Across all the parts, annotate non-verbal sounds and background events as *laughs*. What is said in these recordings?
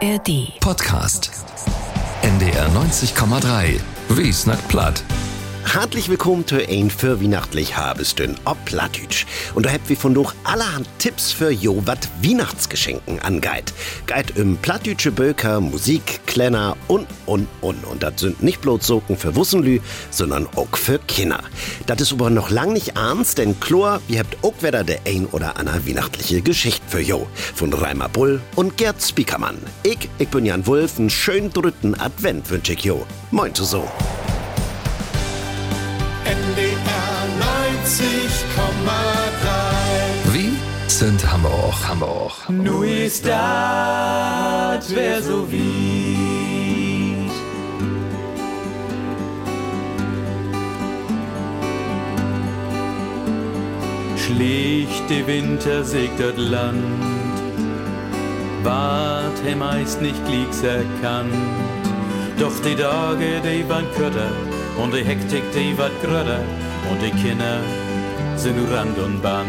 ARD. Podcast. NDR 90,3. Wie snackt platt? Hartlich willkommen zu ein für weihnachtlich Habestün ob Plattütsch. Und da habt wir von durch allerhand Tipps für jo wat Weihnachtsgeschenken angeit. Geit im Plattütsche Böker, Musik, Klenner und, und, und. Und das sind nicht bloß Socken für Wussenlü, sondern auch für Kinder. Das ist aber noch lang nicht ernst, denn Chlor, wir habt auch wieder der ein oder andere weihnachtliche Geschichte für jo. Von Reimer Bull und Gerd Spiekermann. Ich, ich bin Jan Wulf, einen schönen dritten Advent wünsche ich jo. Moin zu so. Wie sind haben wir auch. Nu ist dat, wer so wie. Schlichte Winter sägt das Land, wart he meist nicht glicks erkannt. Doch die Tage, die waren kürzer und die Hektik, die wat gröder und die Kinder sind Rand und Band.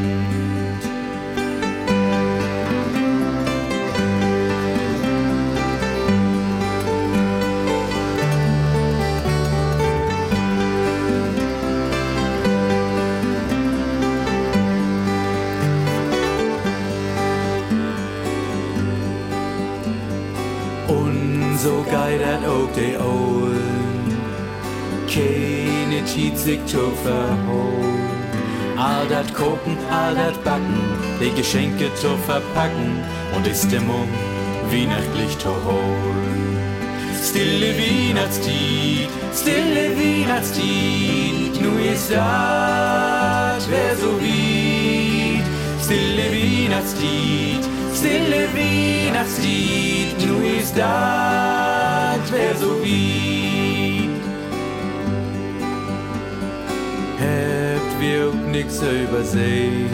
Und so geidert auch die Ohren, keine Cheat sich zu verholen. All dat kochen, all dat backen, die Geschenke zu verpacken und die Stimmung weihnachtlich zu holen. Stille Weihnachtstied, stille Weihnachtstied, nu ist dat, wer so wieht. Stille Weihnachtstied, stille Weihnachtstied, nu ist dat, wer so wieht. Habt wir auch nix übersehen,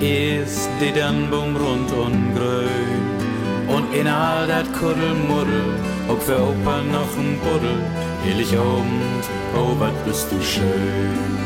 ist die Dannbum rund und grün. Und in all dat Kuddelmuddel, auch für Opa noch ein Buddel, Heiligabend, oh, wat bist du schön.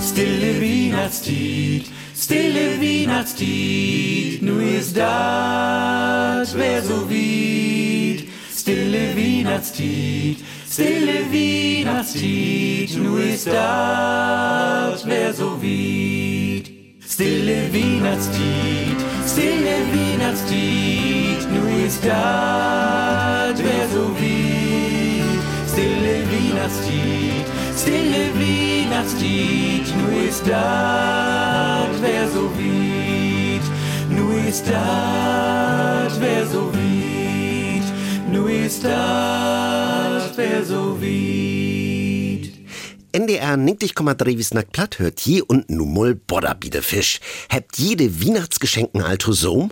Stille Weihnachtstied, stille Weihnachtstied, nu ist dat, wer so wieht. Stille Weihnachtstied, stille Weihnachtstied, nu ist dat, wer so wieht. Stille Weihnachtstied, stille Weihnachtstied, nu ist dat, wer so wieht. Stille Weihnachtstied, stille Weihnachtstied, nu ist dat, wer so wieht. Nu ist dat, wer so wieht. Nu ist dat, wer so wieht. NDR 90,3 wie Snack platt hört je und nummol Bodderbiederfisch. Habt jede Weihnachtsgeschenken alto so?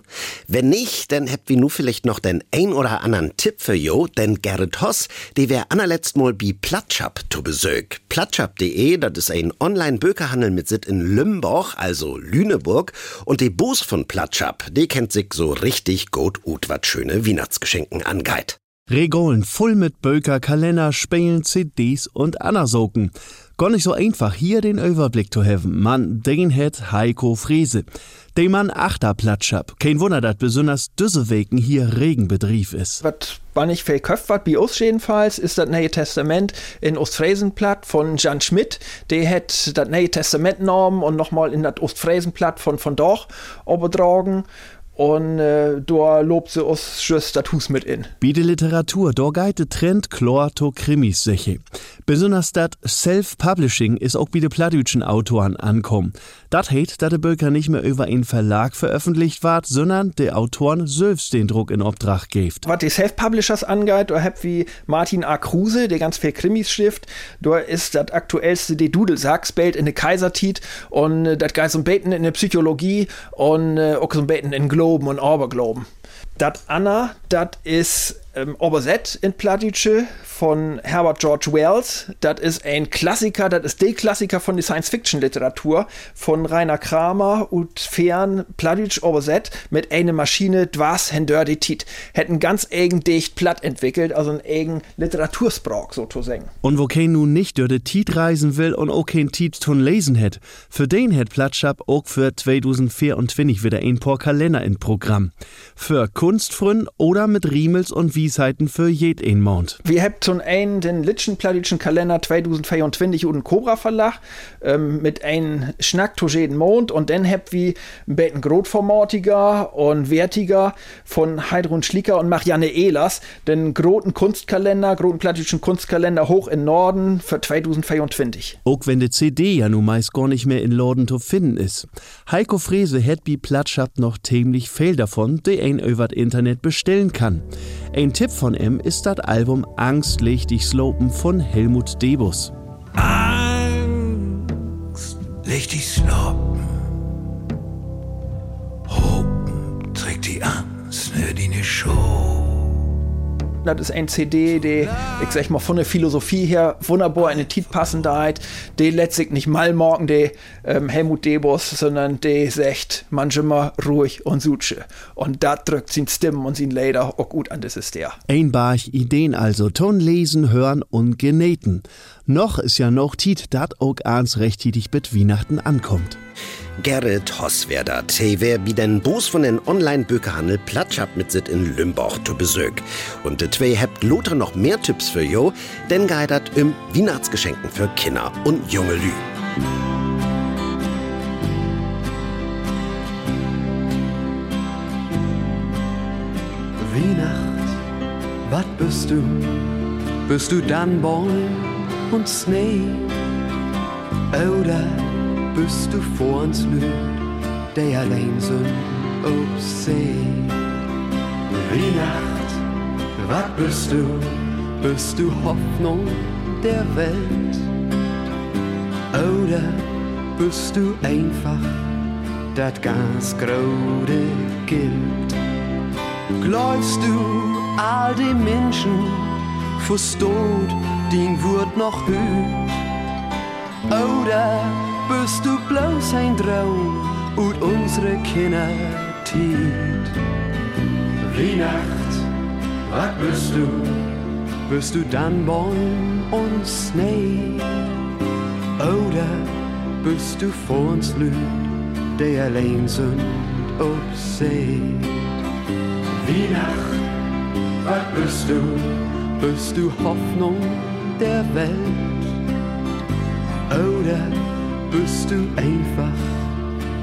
Wenn nicht, dann habt wir nu vielleicht noch den ein oder anderen Tipp für jo, denn Gerrit Hoss, die wär anerletzt mal bi Platschap zu Besög. Platschap.de, das ist ein Online-Bökerhandel mit Sit in Lümborg, also Lüneburg, und die Boos von Platschap, die kennt sich so richtig gut ut wat schöne Weihnachtsgeschenken angeit. Regolen voll mit Böker, Kalender, Spielen, CDs und Anasoken. Gar nicht so einfach, hier den Überblick zu haben. Man, den hat Heiko Friese. Den Mann Achterplatschab. Kein Wunder, dass besonders diese Wegen hier Regenbetrieb ist. Was war nicht viel köpft, was bei uns jedenfalls, ist das Neue Testament in Ostfriesenplatt von Jan Schmidt. Der hat das Neue Testament genommen und nochmal in das Ostfriesenplatt von von Doch übertragen. Und äh, da lobt sie uns das Hus mit in. Bi de Literatur, da geht der Trend klar to Krimis sicher. Besonders dat Self-Publishing ist auch bi de plattdütschen Autoren ankommen. Dat heißt, dass der Böker nicht mehr über einen Verlag veröffentlicht ward, sondern der Autoren selbst den Druck in Obdrach gibt. Was die Self-Publishers angeht, da habt wie Martin A. Kruse, der ganz viel Krimis schrift, da ist das aktuellste die Dudelsack, spellt in der Kaisertit und äh, das geht so ein Beten in der Psychologie und äh, auch so Beten in Globen und Abergloben. Das Anna, das ist ähm, Oberset in Plattdütsche von Herbert George Wells. Das ist ein Klassiker, das ist der Klassiker von der Science-Fiction-Literatur von Rainer Kramer und Fern Plattdütsch Oberset mit einer Maschine dwas hender die Tit. Hätten ganz eigen dicht platt entwickelt, also ein eigen Literatursprach sozusagen. Und wo kein nun nicht durch die reisen will und auch kein Tiet tun lesen hat, für den hat Plattschab auch für 2024 wieder ein paar Kalender in Programm. Für Kunstfrün oder mit Riemels und Wiesheiten für jeden Mond. Wir haben zum einen den Litschenpladischen Kalender 2024 und Cobra Verlag ähm, mit einem Schnack zu jeden Mond und dann habt wir ein bisschen grotformatiger und wertiger von Heidrun Schlicker und Marianne Ehlers, den großen Kunstkalender, großen Pladischen Kunstkalender hoch in Norden für 2024. Auch wenn die CD ja nun meist gar nicht mehr in Norden zu finden ist. Heiko Frese hätt bi Platschaft noch ziemlich viel davon, die ein über Internet bestellen kann. Ein Tipp von ihm ist das Album Angst leg dich slopen von Helmut Debus. Angst leg dich slopen. Hopen trägt die Angst ne die ne Show. Das ist ein CD, die, ich sag mal, von der Philosophie her wunderbar in die Tit passendheit. Die letztlich nicht mal morgen die ähm, Helmut Debus, sondern die sagt manchmal ruhig und suche. Und da drückt sin Stimmen und sin Leder auch gut an, das ist der. Ein Barch Ideen also, Ton lesen, hören und genähten. Noch ist ja noch Tit, dat auch ans rechtzeitig mit Weihnachten ankommt. Gerrit Hosswerder, he wär wie den Boos von den Online-Bökerhandel Platschab mit sit in Lümbach zu Besög. Und de zwei habt Lothar noch mehr Tipps für jo, denn geidert im Weihnachtsgeschenken für Kinder und junge Lü. Weihnacht, wat bist du? Bist du dann Bäum und Schnee? Oder bist du vor uns Lü, der allein sind auf See? Weihnacht, wat bist du? Bist du Hoffnung der Welt? Oder bist du einfach dat ganz grode Gilt? Glaubst du all die Menschen versteht, den wird noch hüt? Oder bist du bloß ein Traum und unsere Kinder tiet? Weihnacht, was bist du? Bist du dann Baum und Schnee? Oder bist du vor uns Lüd, der allein sind auf See? Weihnacht, was bist du? Bist du Hoffnung der Welt? Oder bist du einfach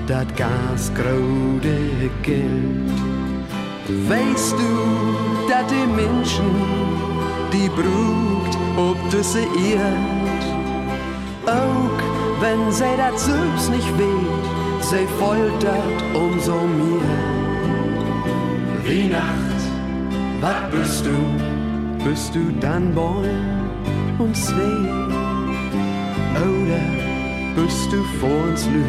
dat ganz grode Geld? Weißt du, dat die Menschen, die brugt ob diese Erd, auch wenn sie dat selbst nicht weht, sie foltert umso mehr. Weihnacht, wat bist du? Bist du dann Bäum und Schnee? Oder bist du vor uns Lüd,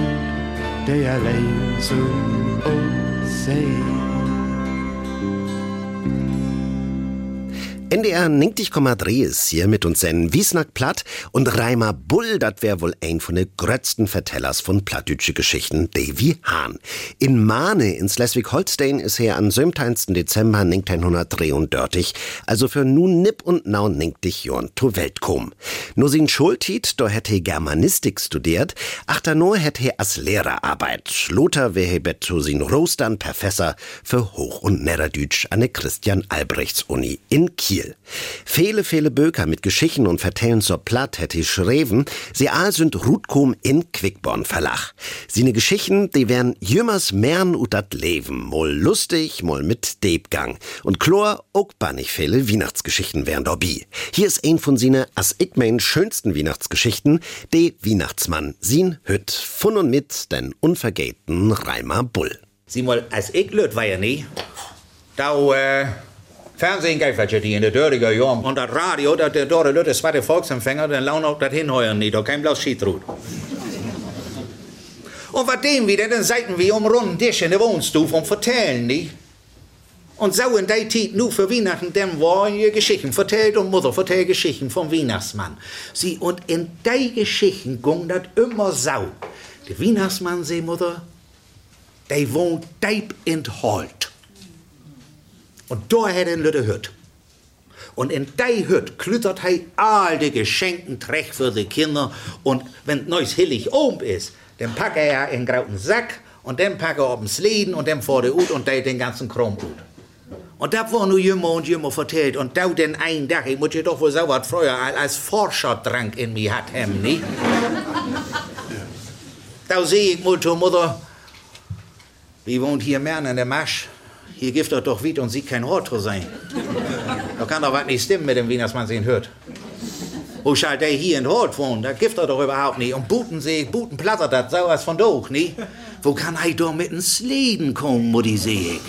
der allein so und See? NDR 90,3 ist hier mit uns seinen Wiesnack Platt und Reimer Bull, dat wär wohl ein von de grötzten Vertellers von plattdütsche Geschichten, Davy Hahn. In Mahne in Schleswig-Holstein ist er am 17. Dezember 1933, also für nun nipp und nau 90 Jorn to Welt kom. Nur sin Schultit, do hätte he Germanistik studiert, ach da nur hätte he as Lehrer arbeit. Lothar wär he bet zu sin Rostern Professor für Hoch- und Niederdütsch an der Christian Albrechts Uni in Kiel. Viele, viele Böker mit Geschichten und Vertellen zur Platt hätte ich schreven, sie all sind Rutkom in Quickborn Verlag. Sine Geschichten, die wären jümmers mern ut dat Leben, mol lustig, mol mit Debgang. Und Chlor, ook bannig viele Weihnachtsgeschichten wären dabei. Hier ist ein von sine, as ich mein, schönsten Weihnachtsgeschichten, de Weihnachtsmann, sin Hütt, von und mit den unvergehten Reimer Bull. Sieh mal, als ich löt war ja nie, da, äh, Fernsehen die in der dörriger Jahren. Und das Radio, das der dort Leute zweite Volksempfänger, den lauen auch das hinheuern nicht, da kein bloß Schiedrut. Und was dem wieder, dann seiten wir um runden Tisch in der Wohnstube und vertellen die. Und so in der Zeit nur für Weihnachten, dann waren ihr Geschichten vertellt und Mutter vertellt Geschichten vom Weihnachtsmann. Sie, und in der Geschichten ging das immer so. Der Weihnachtsmann, sie Mutter, der wohnt deep in Holt. Und da hat er eine Hütte. Und in der Hütte klüttert er all die Geschenken trecht für die Kinder. Und wenn neues hillig oben ist, dann packt er in einen grauen Sack und dann packt er auf den Sleden und dann vor der Ut und der den ganzen Kram ut. Und das war nur immer und immer vertellt. Und da den einen Tag, ich muss ja doch wohl was früher als Forscherdrank in mir hat, hem, nicht? da sehe ich mal zur Mutter, wie wohnt hier mehr in der Masch? Hier gibt er doch wieder und sieht kein Hort sein. Da kann doch was nicht stimmen mit dem Wienersmann, den hört. Wo soll der hier in Hort wohnen? Da gibt er doch überhaupt nicht. Und Buten sehe ich, Buten plattert das, was von doch, nicht? Wo kann er doch mit ins Leden kommen, Mutti, sehe ich?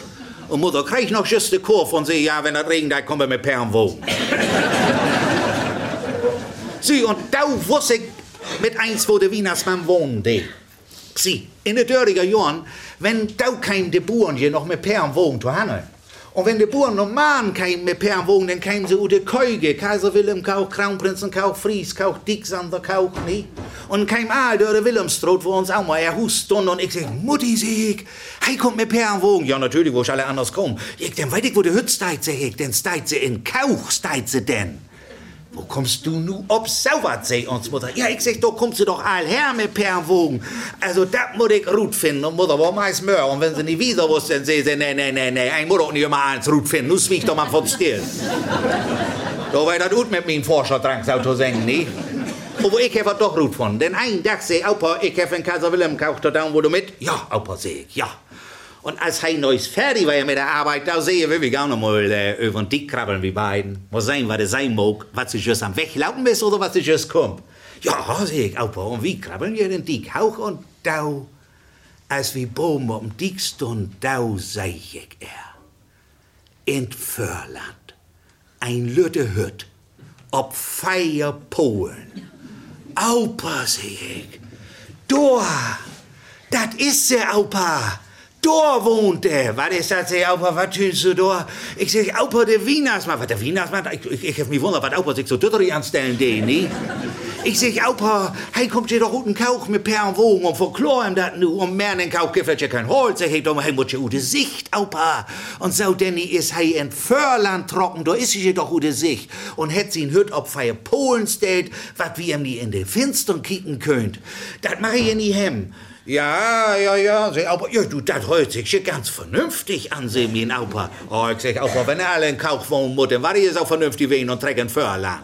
Und Mutter kriegt noch just de Kurve und sie, ja, wenn das regnet, dann kommen wir mit Perm wohnen. Sie, und da wusste ich mit eins, wo der Wienersmann wohnte. Sie, in den 30er Jahren, wenn da kein de Buren hier noch mit Perm wohnen, zu Hanne. Und wenn die Buren normal kein mit Perm wohnen, dann kämen sie de Keuge, Kaiser Wilhelm Kauch, Kronprinzen Kauch, Fries Kauch, Dixander Kauch, nie. Und kein Aal durch de Wilhelmstrot, wo uns auch mal er hust und ich sag, Mutti, sag ich, hey, kommt mit Perm wohnen. Ja, natürlich, wo ich alle anders kommen. Ich, dann weiß ich, wo de Hütz steit sie, denn steit sie in Kauch, steit sie denn. Wo kommst du nu ob sauert, sei uns Mutter? Ja, ich sag, da kommst du doch all her mit Perwogen. Also, das muss ich gut finden. Und Mutter war meist mehr. Und wenn sie nicht wieder wusste, dann sie, nee, nee, nee, nee, ich muss doch nicht immer eins gut finden. Nu schwieg doch mal vom Stil. da war das gut mit meinem Forscherdrangsauto singen, nicht? Aber ich habe doch gut von. Denn ein Tag seh Opa, ich habe in Kaiser Wilhelm gekauft, da wo du mit? Ja, Opa, seh ich, ja. Und als hij neues fertig war mit der Arbeit, da sehe wir, wir auch noch mal äh, über den Dick krabbeln, wie beiden. Muss sein, was es sein mag, was sie just am Weglaufen ist oder was sie just kommt. Ja, sehe ich, Opa, und wie krabbeln wir den Dick hoch und da, als wie Boom am Dick stund, da seh ich er. In Förland, ein Lütte Hütt, ob Feier Polen. Opa, sehe ich, da, das ist der Opa. Da wohnt er. Was ist das, ey, Opa, was tust du da? Ich sag, Opa, der Wienersmann. Was, der Wienersmann? Ich, ich, ich hab mich wundert, was Opa sich so dütterig anstellen, den, nie? Ich sag, Opa, hey, kommt dir doch guten Kauch mit Per und Wogen und verklor ihm das nu. Und mehr den Kauch gibt ja kein Holz. Ich sag, hey, muss ja gute Sicht, Opa. Und so, denn ist hey in Förland trocken, da ist sie doch gute Sicht. Und hätt sie ihn hüt, ob feier Polen steht, was wir ihm nie in den Finstern kicken könnt. Das mach ich nie hem. Ja, ja, ja, sag, aber ja, du, das hört sich ganz vernünftig an, seh mein Opa. Oh, ich sag, Opa, wenn alle in Kauch wohnen dann war ich auch vernünftig wen und trägt ein Förland.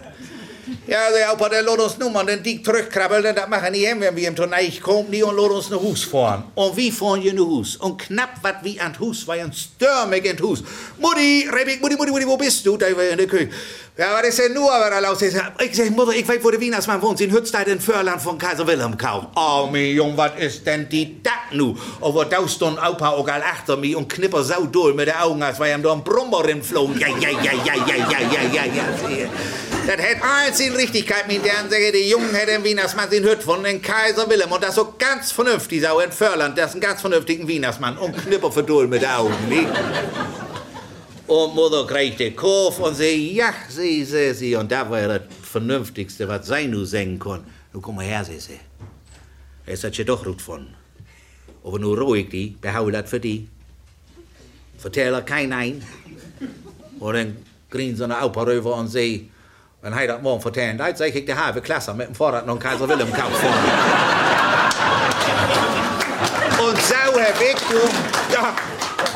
Ja, sag, Opa, der lässt uns nun mal den Dick zurückkrabbeln, denn das machen die hem, wenn wir im Tonneich kommen, die und lässt uns ne Hus fahren. Und wie fahren je ne Hus? Und knapp wat wie an Hus, war ein stürmig in Hus. Mutti, Rebik, Mutti, Mutti, Mutti, wo bist du? Da war in der Küche. Ja, was ist denn nur, aber da laut ist? Ich sag, Mutter, ich weiß, wo der Wienersmann wohnt. Sie in Hützteit in Förland von Kaiser Wilhelm kaum. Oh, mi Jung, was ist denn die dat nu? Aber da stund Opa auch all achter mi und knipper sau doll mit den Augen, als war ihm da ein Brummer im Floh. Ja, ja, ja, ja, ja, ja, ja, ja, ja. Das hätt alles in Richtigkeit, mit der Ansage, die Jungen hätten Wienersmann in Hütt von den Kaiser Wilhelm. Und das so ganz vernünftig, sau in Förland. Das ist ein ganz vernünftigen Wienersmann. Und knipper für doll mit den Augen, nicht? Und Mutter kriegt den Kopf und sie, ja, sie, sie, sie. Und da war das Vernünftigste, was sie nu singen kann. Nu komm mal her, sie, sie. Es hat ja doch gut von. Aber nu ruhig die, behau das für die. Vertell er kein ein. Und dann grien so eine Opa rüber und sie, wenn er das morgen vertellen, da sag ich der halbe Klasse mit dem Vorrat noch Kaiser Wilhelm Kampf *laughs* Und so, Herr Weg, du, ja,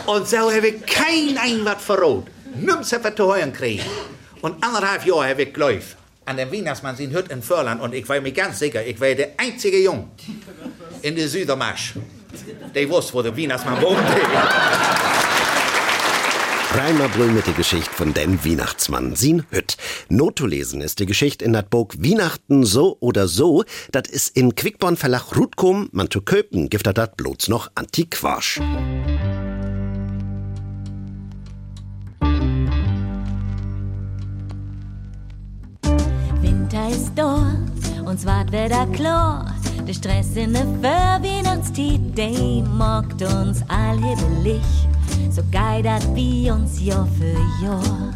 und so habe ich kein ein was verrot. Nimm's für zu hören kriegen. Und anderthalb Jahre habe ich geläuft. An dem Wienersmann sind Hüt in Förland und ich war mir ganz sicher, ich war der einzige Jung in der Südermarsch, der wusste, wo der Wienersmann wohnte. Reimer Brüll mit der Geschichte von den Weihnachtsmann Sin Hütt. Not zu lesen ist die Geschichte in dat Buch Weihnachten so oder so. Dat ist in Quickborn Verlag Rutkum, man zu köpen, gibt er dat bloß noch Antiquarsch. Da, uns wart wieder klar. Der Stress in der Weihnachtszeit, der mockt uns all. So geidert wie uns Jahr für Jahr.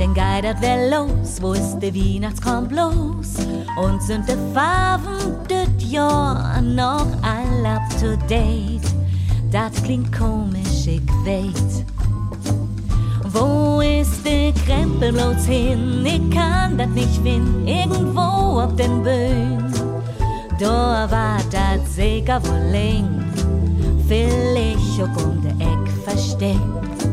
Denn geidert wer los, wo ist der Weihnachtskorn bloß? Und sind die Farben das Jahr noch all up to date? Das klingt komisch, ich weiß. Wo ist der Krempel bloß hin? Ich kann das nicht finden, irgendwo auf den Böen. Da war das sicher wohl läng, will ich auch um der Eck verstehen. verdeckt.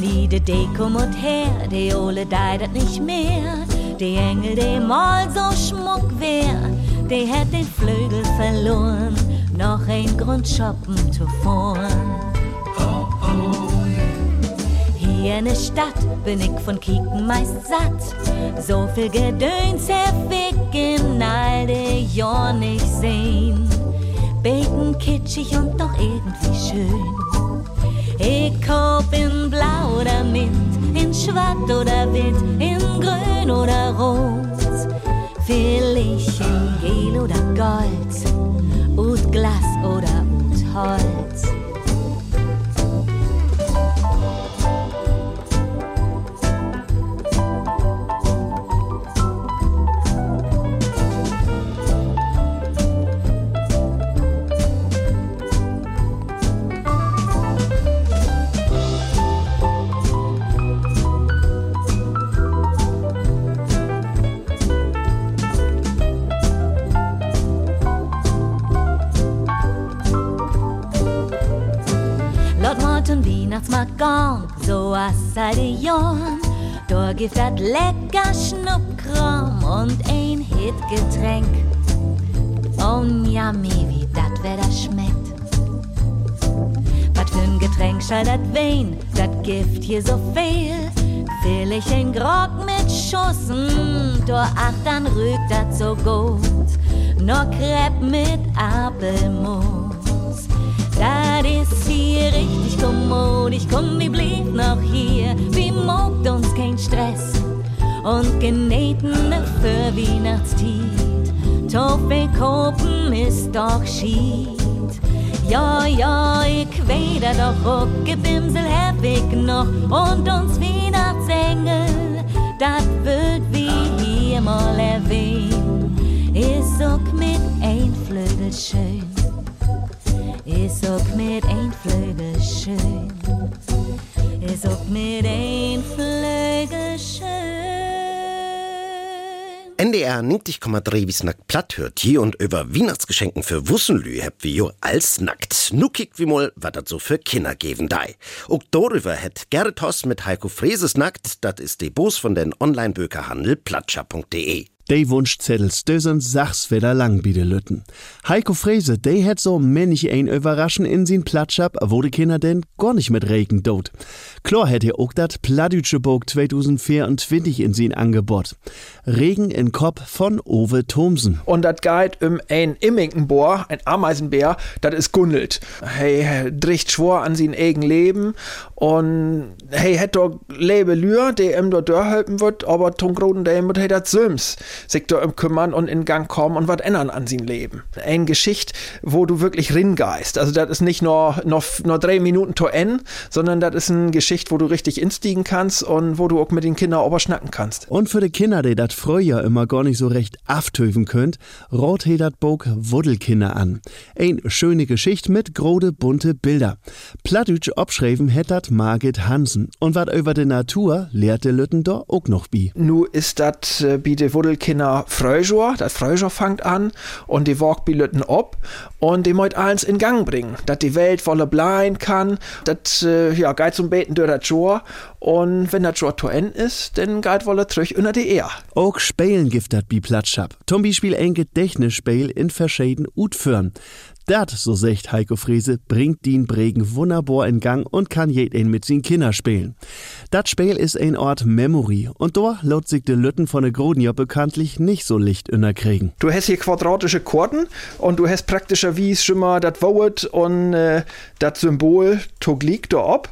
Wie de de kommt her, de ole deidet nicht mehr. De Engel, de mal so schmuck wär, de hätt den Flügel verloren, noch ein Grund shoppen zu fahren. Der Stadt bin ich von Kicken meist satt. So viel Gedöns hab ich in all de Jahr nicht sehen. Beten kitschig und doch irgendwie schön. Ich kauf in blau oder mint, in schwarz oder wild, in grün oder rot. Vielleicht in gel oder gold, ut Glas oder ut Holz. So as seit Jahren. Da gibt dat lecker Schnuppkram und ein Hitgetränk. Oh yummy, wie dat wer das schmeckt. Was für ein Getränk schall dat Wein, dat Gift hier so viel. Will ich ein Grog mit Schussen, da ach, dann rügt dat so gut. Noch Crepe mit Apfelmus. Das ist hier richtig kommod, ich komm, wie blieb noch hier, wie mogt uns kein Stress. Und genähtene für Weihnachtstied. Toffee kopen ist doch schied. Ja, ja, ich weder doch ruck, Gebimsel hab ich noch. Und uns Weihnachtsengel, dat wird wie hier mal erwähnt, ist auch mit ein Flügel schön ist auch mit ein Flügel mit ein. NDR 90,3 bis nackt platt hört hier und über Weihnachtsgeschenken für Wussenlü habt wir jo als nackt. Nu kickt wie mal, was dat so für Kinder geben dei. Auch darüber hat Gerrit Hoss mit Heiko Freses nackt, dat ist die Boss von den Online-Bökerhandel platscher.de. De Wunschzettel stösen sachs wieder lang bide Lütten. Heiko Frese, de hat so männlich ein Überraschen in sin Platschab, wo die Kinder denn gar nicht mit Regen dot. Klar hätt ihr auch dat Pladütsche Burg 2024 in sin Angebot. Regen in Kopf von Ove Thomsen. Und dat geht um ein Imminkenbohr, ein Ameisenbär, dat is Gundelt. Hey, dricht schwor an sin eigen Leben und hey, hätt doch Lebe Lür, der ihm dort helfen wird, aber Tungroden, der ihm hey dat Sims sich da um kümmern und in Gang kommen und was ändern an sin Leben. Ein Geschicht, wo du wirklich ringeist. Also das ist nicht nur, nur, nur drei Minuten to N, sondern das ist eine Geschichte, wo du richtig instiegen kannst und wo du auch mit den Kindern oberschnacken kannst. Und für die Kinder, die dat früher immer gar nicht so recht aftöven könnt, rot he dat Bog Wuddelkinder an. Ein schöne Geschichte mit grode bunte Bilder. Plattdütsch obschreiben hätt dat Margit Hansen. Und wat über die Natur lehrte Lütten da auch noch bi. Nu ist dat äh, bi de Wuddelkinder Fröjor, dat Fröjor fangt an und die walk bi Lütten ob und die moit eins in Gang bringen, dat die Welt volle blein kann, dat äh, ja geht zum Beten durch dat Jor und wenn dat Jor to end ist, dann geht wolle trüch unter die Ehr. Auch Spielen gibt dat bi Platschab. Zum Beispiel ein Gedächtnisspiel in verschieden Utführen. Dat, so secht Heiko Frese, bringt den Bregen wunderbar in Gang und kann jeden mit sin Kinder spielen. Dat Spiel ist ein Ort Memory und da laut sich de Lütten von de Groden bekanntlich nicht so licht kriegen. Du hast hier quadratische Kurden und du hast praktischerweise schon mal dat Wowet und äh, dat Symbol Toglik da ob,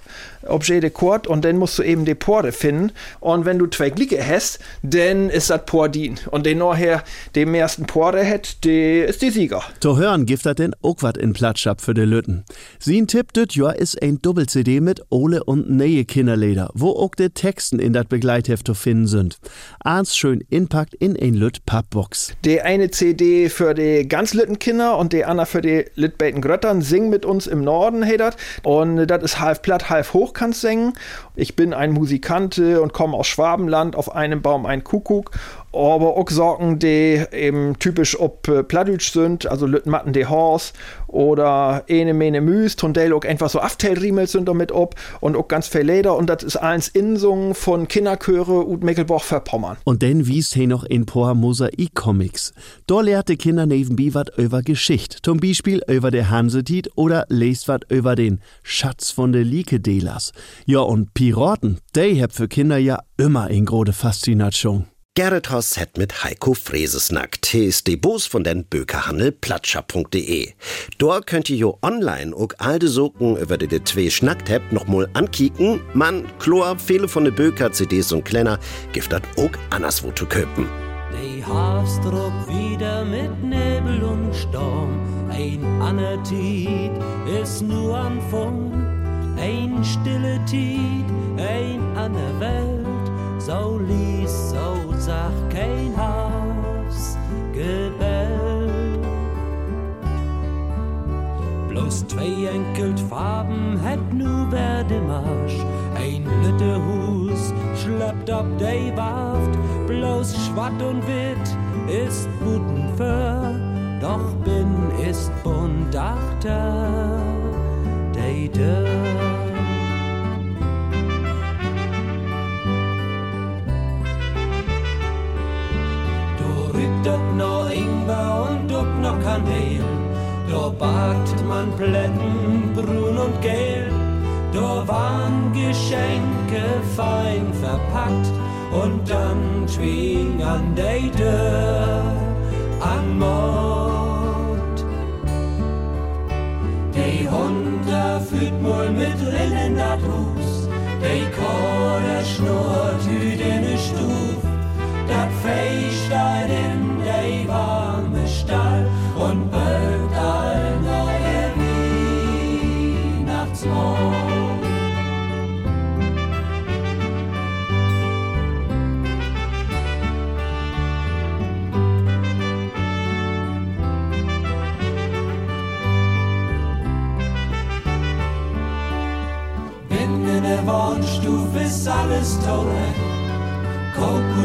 ob jede Kord und dann musst du eben die Pore finden und wenn du zwei Glicke hast, dann ist dat Pordin und den nachher dem ersten Pore hat, der ist die Sieger. To hören gibt dat denn auch wat in Platschab für de Lütten. Sin Tipp düt Jahr ist ein Doppel-CD mit Ole und Neue Kinderleder, wo auch de Texten in dat Begleitheft zu finden sind. Eins schön inpackt in ein Lütt Pappbox. Die eine CD für die ganz litten Kinder und die andere für die Litbeten Gröttern sing mit uns im Norden, hey dat. Und das ist halb platt, halb hoch kannst singen. Ich bin ein Musikante und komme aus Schwabenland, auf einem Baum ein Kuckuck. Aber auch Sorgen, die eben typisch ob äh, Plattdeutsch sind, also Lüttenmatten de Horse oder Ene Mene Müs, Tondel auch einfach so Aftelriemel sind damit ob und auch ganz viel Leder und das ist eins Insungen von Kinderchöre und Mecklenburg-Vorpommern. Und dann wies he noch in paar Mosaik-Comics. Da lehrte Kinder nebenbei wat über Geschichte, zum Beispiel über der Hansetit oder lest wat über den Schatz von der Lieke-Delas. Ja, und Piraten, die hab für Kinder ja immer in grode Faszination. Gerrit Hoss hat mit Heiko Frese snackt. He ist die Boos von den Bökerhandel platscher.de. Dort könnt ihr jo online auch alte Socken über die zwei schnackt habt noch mal ankicken. Man, Chlor, viele von den Böker, CDs und Kleiner, gibt das auch anderswo zu köpen. Die Haarstruck wieder mit Nebel und Sturm. Ein ander Tiet ist nur Anfang. Ein stille Tiet, ein ander Welt. So lies, so sag kein Haus Gebell. Bloß zwei enkelt Farben het nu wer de Marsch. Ein lütte Hus schleppt ab de Waft. Bloß schwatt und witt ist guten für. Doch bin ist bunt achter de Dörr. Rüttet noch Ingwer und ob noch Kanäle. Da backt man Plätten, brun und gelb. Da waren Geschenke fein verpackt und dann schwing an der Tür an Mord. Die Hunde führt wohl mit Rillen dat Hus, die Kohle schnurrt hüt in die Stuf dat steigt in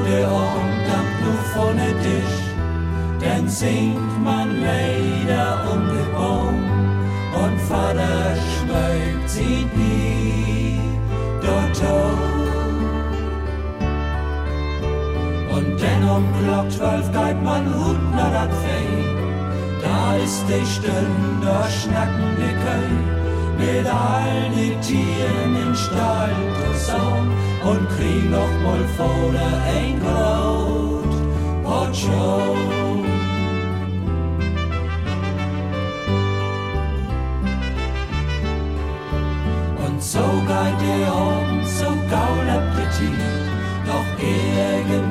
gute Ohren, dampf nur von der Tisch. Dann singt man leider umgebogen und Vater schmeckt sie nie dort Und dann um Glock zwölf geht man Hut nach dat Fee. Da ist die Stunde schnackende Köy mit all die Tieren in Stall zusammen und krieg noch mal vor der ein Kraut Potshow. Und so geht der Abend so gaul Appetit, doch irgendwann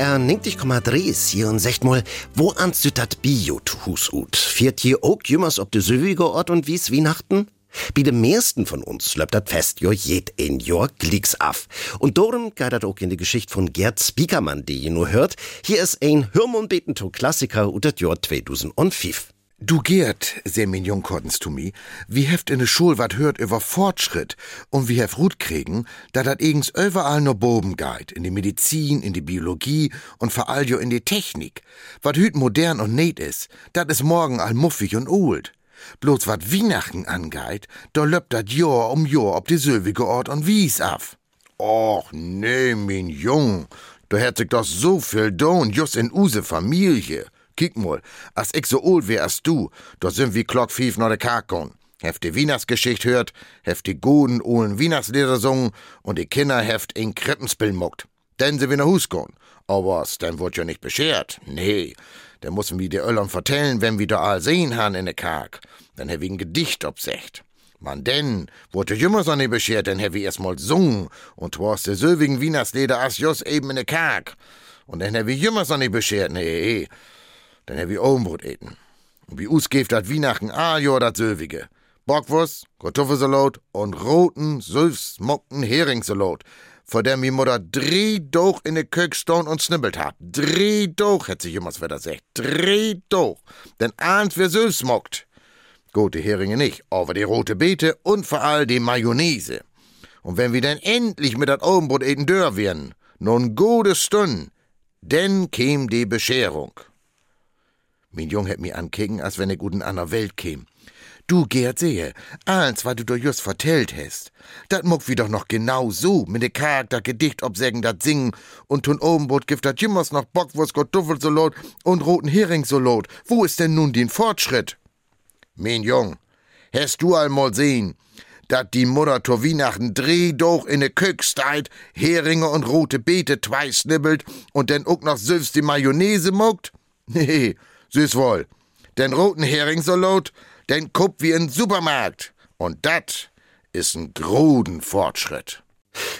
NDR 90,3 ist hier und sagt mal, wo anst du dat Bio Hus ut? Viert hier auch jümmers ob de sövige Ort und wie's Weihnachten? Bei dem meisten von uns läuft dat Fest jo jed ein Jahr glicks af. Und darum geht dat auch in die Geschichte von Gerd Spiekermann, die ihr nur hört. Hier ist ein Hörmundbetento Klassiker ut dat Jahr 2005. Du Gerd, seh min Jungkortens zu mi, wie heft in de Schul wat hört über Fortschritt und wie heft Rut kriegen, da dat eigens überall nur Boben geht, in die Medizin, in die Biologie und vor allem in die Technik. Wat hüt modern und net is, dat is morgen all muffig und old. Bloß wat Weihnachten angeht, da löppt dat Jahr um Jahr ob die sölvige Ort und Wies af. Och, nee, Jung, da hätt sich doch so viel don just in use Familie. Kick mal, als ich so old wär als du, da sind wir Glock fief nach der Karkon. Heft die Weihnachtsgeschichte hört, heft die guten ohlen Weihnachtslieder sungen und die Kinder heft in Krippenspiel muckt. Denn sie wir nach Hus gehen. Aber dann wird ja nicht beschert. Nee, dann müssen wir die Öllern vertellen, wenn wir da all sehen han in der Kark. Dann hab ich ein Gedicht obsecht. Man denn, wurde jümmer so nicht beschert, dann hab ich erst mal sungen und was der söwigen Wienersleder as jos eben in der Kark. Und dann hab ich jümmer so nicht beschert, nee, dann hab ich Obenbrot eten. Und wie usgeeft dat Weihnachten a Jahr dat Söwige. Bockwurst, Kartoffelsalat und roten, süßsmockten Heringssalat, vor dem mi Mutter drei Doch in de Kök stone und snibbelt hat. Drei Doch, hätt sich jemals wieder sagt. Drei Doch. Denn ahnt wer süßsmockt. Gute Heringe nicht, aber die rote Beete und vor allem die Mayonnaise. Und wenn wir denn endlich mit dat Augenbrot eten dör werden, nun gute Stund, denn käm die Bescherung. Mein Jung hätt mi ankeken, als wenn er gut in einer Welt käm. Du, Gerd, sehe, eins, was du doch just vertellt hast. Dat muck wie doch noch genau so, mit de Charakter Gedicht obsägen, dat singen und tun Obenbrot gift dat jimmers noch Bockwurst, Kartoffelsalat und roten Heringssalat. Wo ist denn nun den Fortschritt? Mein Jung, hast du einmal sehen, dat die Mutter zur Weihnachten dreh doch in de Kök steit, Heringe und rote Beete zwei snibbelt und denn auch noch süß die Mayonnaise muckt? *laughs* Nee, süß wohl. Den roten Heringssalat, den kupp wie in Supermarkt. Und dat ist ein gruden Fortschritt.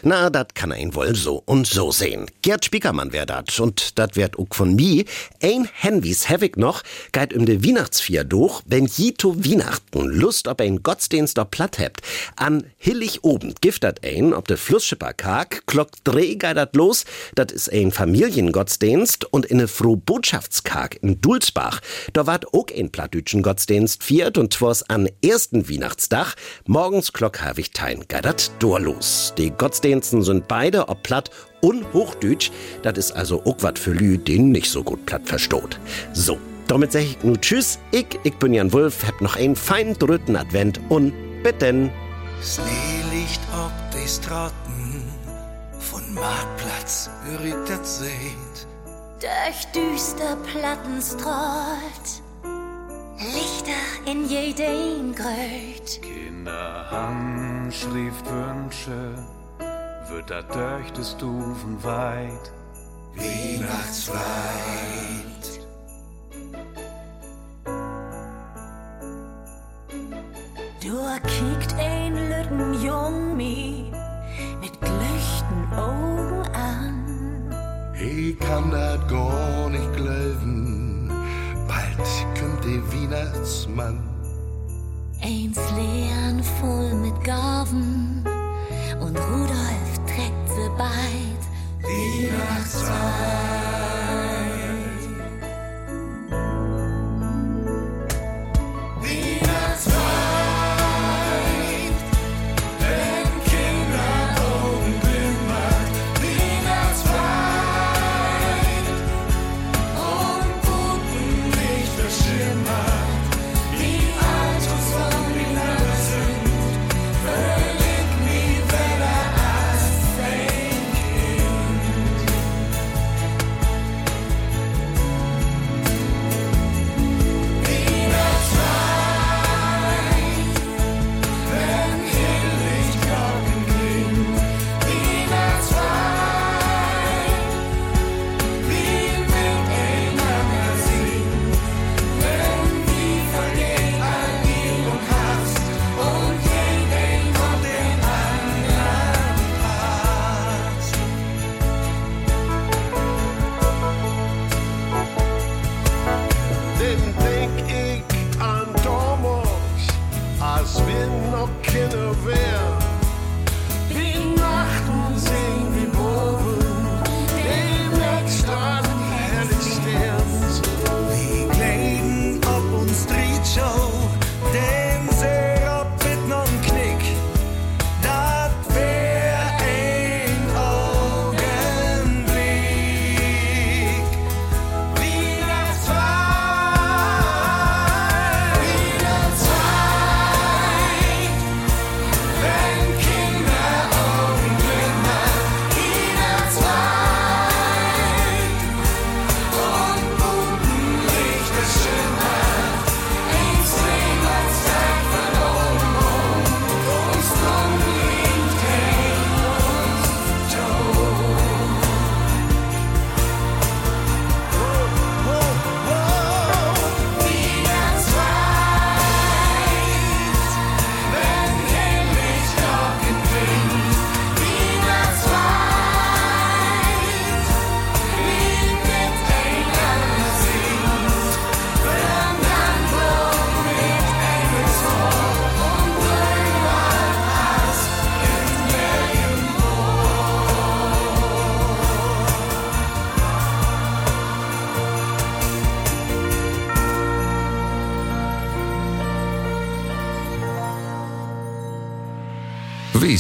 Na, dat kann ein wohl so und so sehen. Gerd Spiekermann wär dat und dat werd ook von mi. Ein Henwis hevig noch, geit um de Weihnachtsvier durch, wenn jito Weihnachten Lust ob ein Gottesdienst ob platt hebt. An Hillig oben giftet ein, ob de Flussschipper karg, klockt dreh dat los, dat is ein Familiengottesdienst und in ne Frohbotschaftskarg in Dulsbach. Da wart ook ein plattdütschen Gottesdienst viert und twas an ersten Weihnachtsdach, morgens klock havig tein geit dat los. Die Gottesdiensten sind beide ob platt und Hochdütsch. Das ist also auch was für Lü, den nicht so gut platt verstoht. So, damit sag ich nun Tschüss. Ich, ich bin Jan Wulf, hab noch einen feinen dritten Advent und bitten. Schneelicht ob die Straßen von Marktplatz irritiert seht. Durch düster Platten strahlt Lichter in jeden Gröt. Kinder haben Schriftwünsche, wird da durch die Stufen weit. Weihnachtsweit. Du kickt ein lütten Jung mi mit glüchten Augen an. Ich kann dat gar nicht glauben, bald kommt der Weihnachtsmann. Eins leeren voll mit Gaben und Rudolf Weihnachtszeit. Weihnachtszeit.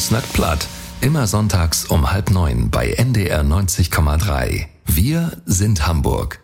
Snackt platt? Immer sonntags um halb neun bei NDR 90,3. Wir sind Hamburg.